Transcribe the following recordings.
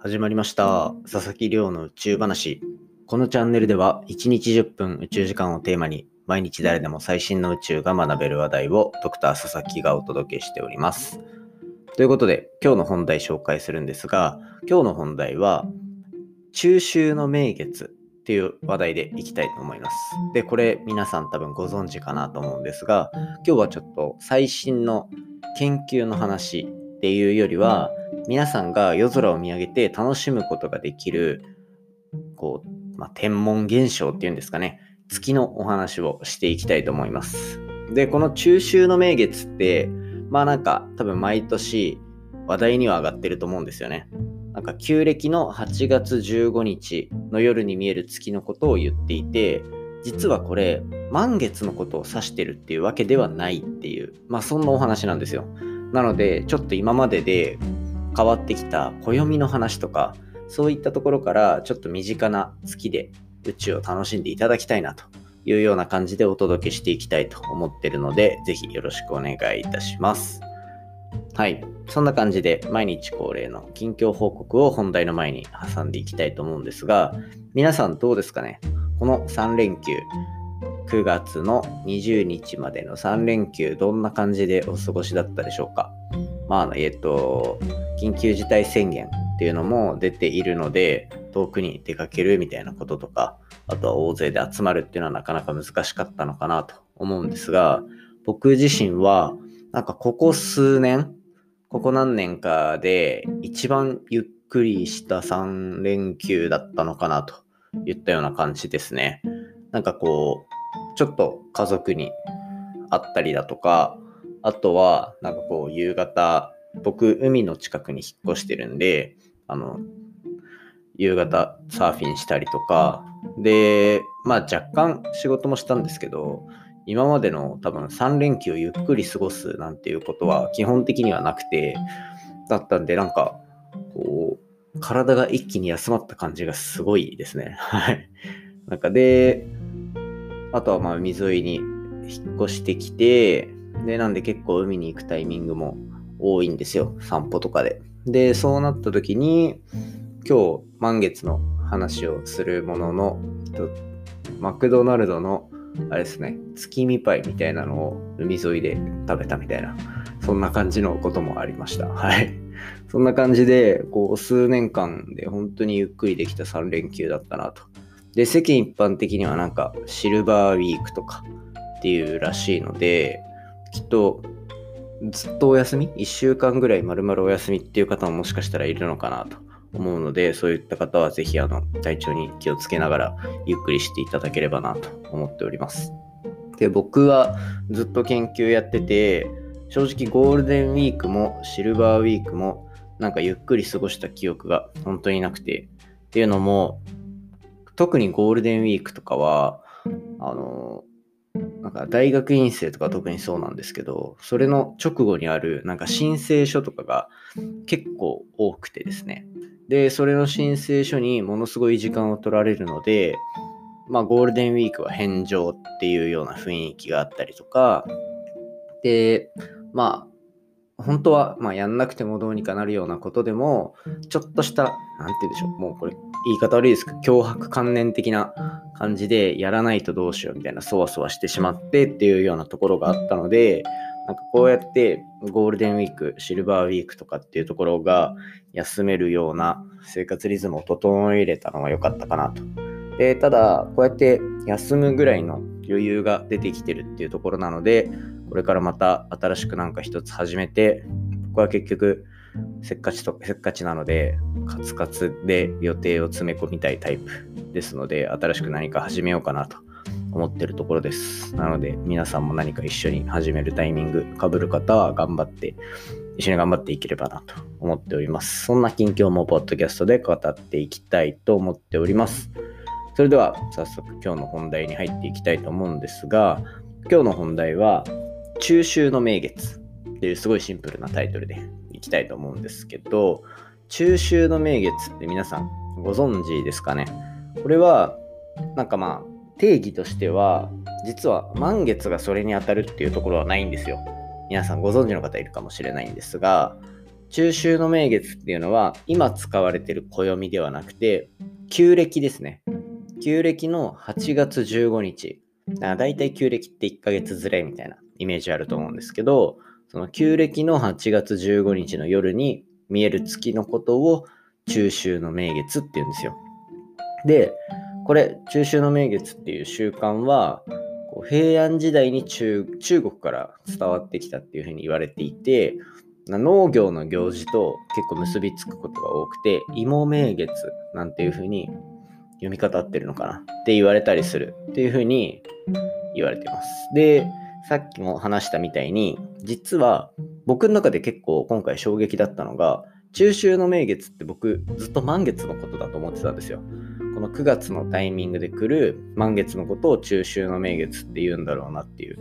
始まりました。佐々木亮の宇宙話。このチャンネルでは1日10分宇宙時間をテーマに毎日誰でも最新の宇宙が学べる話題をドクター佐々木がお届けしております。ということで今日の本題紹介するんですが今日の本題は中秋の名月っていう話題でいきたいと思います。で、これ皆さん多分ご存知かなと思うんですが、今日はちょっと最新の研究の話っていうよりは、皆さんが夜空を見上げて楽しむことができる、こう、まあ、天文現象っていうんですかね、月のお話をしていきたいと思います。で、この中秋の名月って、まあなんか多分毎年話題には上がってると思うんですよね。なんか旧暦の8月15日の夜に見える月のことを言っていて、実はこれ満月のことを指してるっていうわけではないっていう、まあそんなお話なんですよ。なので、ちょっと今までで変わってきた暦の話とか、そういったところからちょっと身近な月で宇宙を楽しんでいただきたいなというような感じでお届けしていきたいと思ってるので、ぜひよろしくお願いいたします。はい。そんな感じで毎日恒例の近況報告を本題の前に挟んでいきたいと思うんですが、皆さんどうですかね？この3連休、9月の20日までの3連休、どんな感じでお過ごしだったでしょうか？まあ、えっと、緊急事態宣言っていうのも出ているので、遠くに出かけるみたいなこととか、あとは大勢で集まるっていうのはなかなか難しかったのかなと思うんですが、僕自身は、なんかここ数年、ここ何年かで一番ゆっくりした3連休だったのかなといったような感じですね。なんかこう、ちょっと家族に会ったりだとか、あとは、なんかこう、夕方、僕、海の近くに引っ越してるんで、あの、夕方サーフィンしたりとか、で、まあ若干仕事もしたんですけど、今までの多分3連休をゆっくり過ごすなんていうことは基本的にはなくて、だったんで、なんか、こう、体が一気に休まった感じがすごいですね。はい。なんかで、あとはまあ海沿いに引っ越してきて、で、なんで結構海に行くタイミングも多いんですよ。散歩とかで。で、そうなった時に、今日満月の話をするものの、マクドナルドのあれですね、月見パイみたいなのを海沿いで食べたみたいな、そんな感じのこともありました。はい。そんな感じで、こう、数年間で本当にゆっくりできた3連休だったなと。で、世間一般的にはなんか、シルバーウィークとかっていうらしいので、きっと、ずっとお休み ?1 週間ぐらい丸々お休みっていう方ももしかしたらいるのかなと思うので、そういった方はぜひあの体調に気をつけながらゆっくりしていただければなと思っております。で、僕はずっと研究やってて、正直ゴールデンウィークもシルバーウィークもなんかゆっくり過ごした記憶が本当になくて、っていうのも、特にゴールデンウィークとかは、あの、なんか大学院生とか特にそうなんですけど、それの直後にあるなんか申請書とかが結構多くてですね。で、それの申請書にものすごい時間を取られるので、まあゴールデンウィークは返上っていうような雰囲気があったりとか、で、まあ本当はまあやんなくてもどうにかなるようなことでも、ちょっとした、なんて言うんでしょう、もうこれ言い方悪いですけど、脅迫観念的な感じでやらないとどうしようみたいなそわそわしてしまってっていうようなところがあったので、なんかこうやってゴールデンウィーク、シルバーウィークとかっていうところが休めるような生活リズムを整えれたのが良かったかなと。で、ただ、こうやって休むぐらいの余裕が出てきてるっていうところなので、これからまた新しくなんか一つ始めて、僕は結局、せっかちと、せっかちなので、カツカツで予定を詰め込みたいタイプですので、新しく何か始めようかなと思ってるところです。なので、皆さんも何か一緒に始めるタイミング、かぶる方は頑張って、一緒に頑張っていければなと思っております。そんな近況もポッドキャストで語っていきたいと思っております。それでは、早速今日の本題に入っていきたいと思うんですが、今日の本題は、中秋の名月っていうすごいシンプルなタイトルでいきたいと思うんですけど、中秋の名月って皆さんご存知ですかね？これは、なんかまあ、定義としては、実は満月がそれに当たるっていうところはないんですよ。皆さんご存知の方いるかもしれないんですが、中秋の名月っていうのは今使われてる暦ではなくて旧暦ですね。旧暦の8月15日。だいたい旧暦って1ヶ月ずれみたいなイメージあると思うんですけど、その旧暦の8月15日の夜に見える月のことを中秋の名月って言うんですよ。で、これ、中秋の名月っていう習慣は、平安時代に中国から伝わってきたっていうふうに言われていて、農業の行事と結構結びつくことが多くて、芋名月なんていうふうに読み方ってるのかなって言われたりするっていうふうに言われてます。で、さっきも話したみたいに、実は僕の中で結構今回衝撃だったのが、中秋の名月って僕ずっと満月のことだと思ってたんですよ。この9月のタイミングで来る満月のことを中秋の名月って言うんだろうなっていう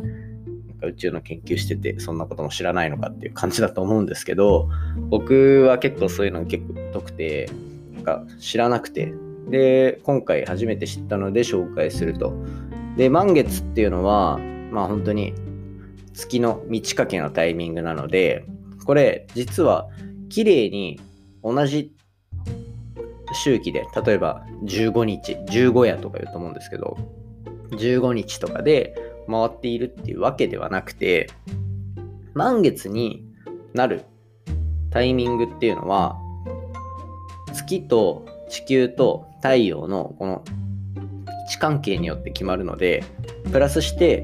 なんか宇宙の研究しててそんなことも知らないのかっていう感じだと思うんですけど僕は結構そういうの結構疎くてなんか知らなくてで今回初めて知ったので紹介するとで満月っていうのはまあ本当に月の満ち欠けのタイミングなのでこれ実は綺麗に同じ周期で例えば15日15夜とか言うと思うんですけど15日とかで回っているっていうわけではなくて満月になるタイミングっていうのは月と地球と太陽のこの位置関係によって決まるのでプラスして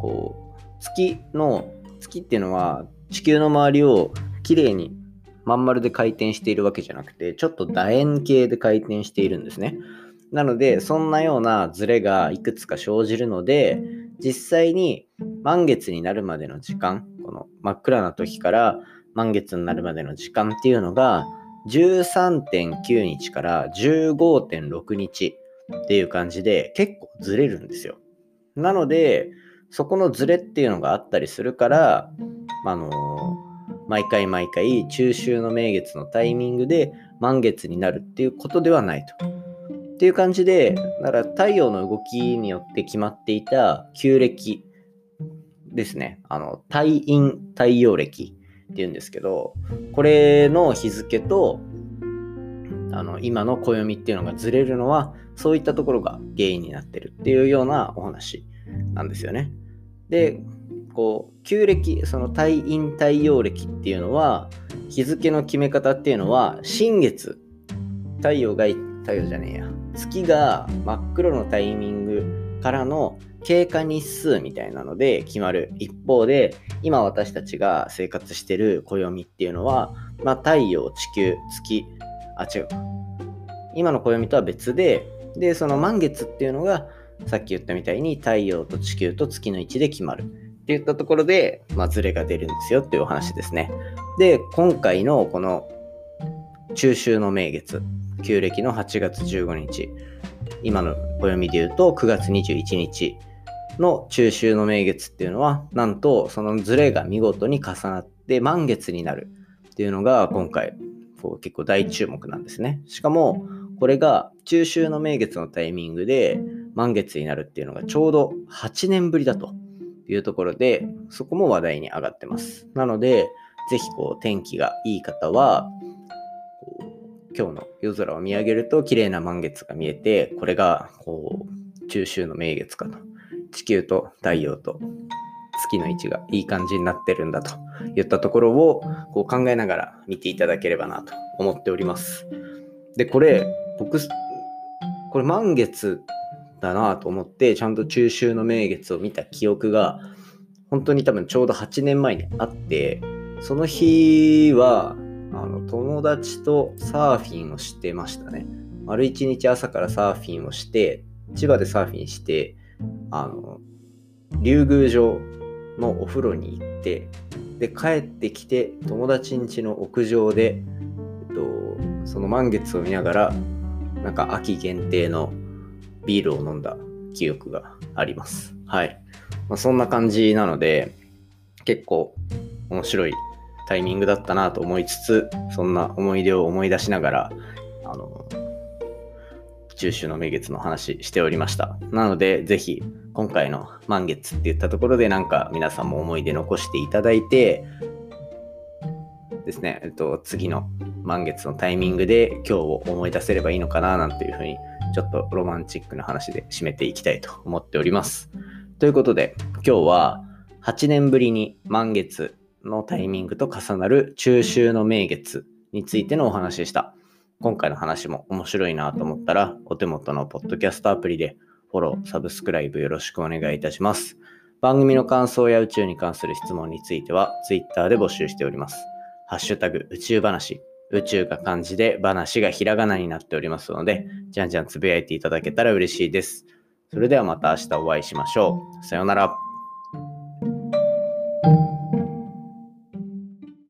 こう月の月っていうのは地球の周りをきれいにまん丸で回転しているわけじゃなくてちょっと楕円形で回転しているんですね。なので、そんなようなズレがいくつか生じるので、実際に満月になるまでの時間、この真っ暗な時から満月になるまでの時間っていうのが、13.9日から15.6日っていう感じで結構ずれるんですよ。なので、そこのズレっていうのがあったりするから、あの毎回毎回中秋の名月のタイミングで満月になるっていうことではないと。っていう感じで、だから太陽の動きによって決まっていた旧暦ですね。あの、太陰太陽暦っていうんですけど、これの日付と、あの、今の暦っていうのがずれるのは、そういったところが原因になってるっていうようなお話なんですよね。で、こう、旧暦、その太陰太陽暦っていうのは、日付の決め方っていうのは、新月、太陽が太陽じゃねえや。月が真っ黒のタイミングからの経過日数みたいなので決まる一方で今私たちが生活してる暦っていうのは、まあ、太陽地球月あ違う今の暦とは別ででその満月っていうのがさっき言ったみたいに太陽と地球と月の位置で決まるっていったところで、まあ、ズレが出るんですよっていうお話ですねで今回のこの中秋の名月旧暦の8月15日、今の暦で言うと9月21日の中秋の名月っていうのは、なんとそのズレが見事に重なって満月になるっていうのが今回結構大注目なんですね。しかもこれが中秋の名月のタイミングで満月になるっていうのがちょうど8年ぶりだというところでそこも話題に上がってます。なのでぜひこう天気がいい方は今日の夜空を見上げると綺麗な満月が見えて、これがこう中秋の名月かと。地球と太陽と月の位置がいい感じになってるんだといったところをこう考えながら見ていただければなと思っております。で、これ、僕、これ満月だなと思って、ちゃんと中秋の名月を見た記憶が、本当に多分ちょうど8年前にあって、その日は、あの友達とサーフィンをしてましたね。丸一日朝からサーフィンをして、千葉でサーフィンして、あの、竜宮城のお風呂に行って、で、帰ってきて、友達ん家の屋上で、えっと、その満月を見ながら、なんか秋限定のビールを飲んだ記憶があります。はい。まあ、そんな感じなので、結構面白いタイミングだったなと思いつつ、そんな思い出を思い出しながら、あの、中秋の名月の話しておりました。なので、ぜひ、今回の満月って言ったところで、なんか皆さんも思い出残していただいて、ですね、えっと、次の満月のタイミングで今日を思い出せればいいのかななんていうふうに、ちょっとロマンチックな話で締めていきたいと思っております。ということで、今日は8年ぶりに満月のタイミングと重なる中秋の名月についてのお話でした。今回の話も面白いなと思ったら、お手元のポッドキャストアプリでフォロー、サブスクライブよろしくお願いいたします。番組の感想や宇宙に関する質問については、Twitter で募集しております。ハッシュタグ宇宙話、宇宙が漢字で話がひらがなになっておりますので、じゃんじゃんつぶやいていただけたら嬉しいです。それではまた明日お会いしましょう。さようなら。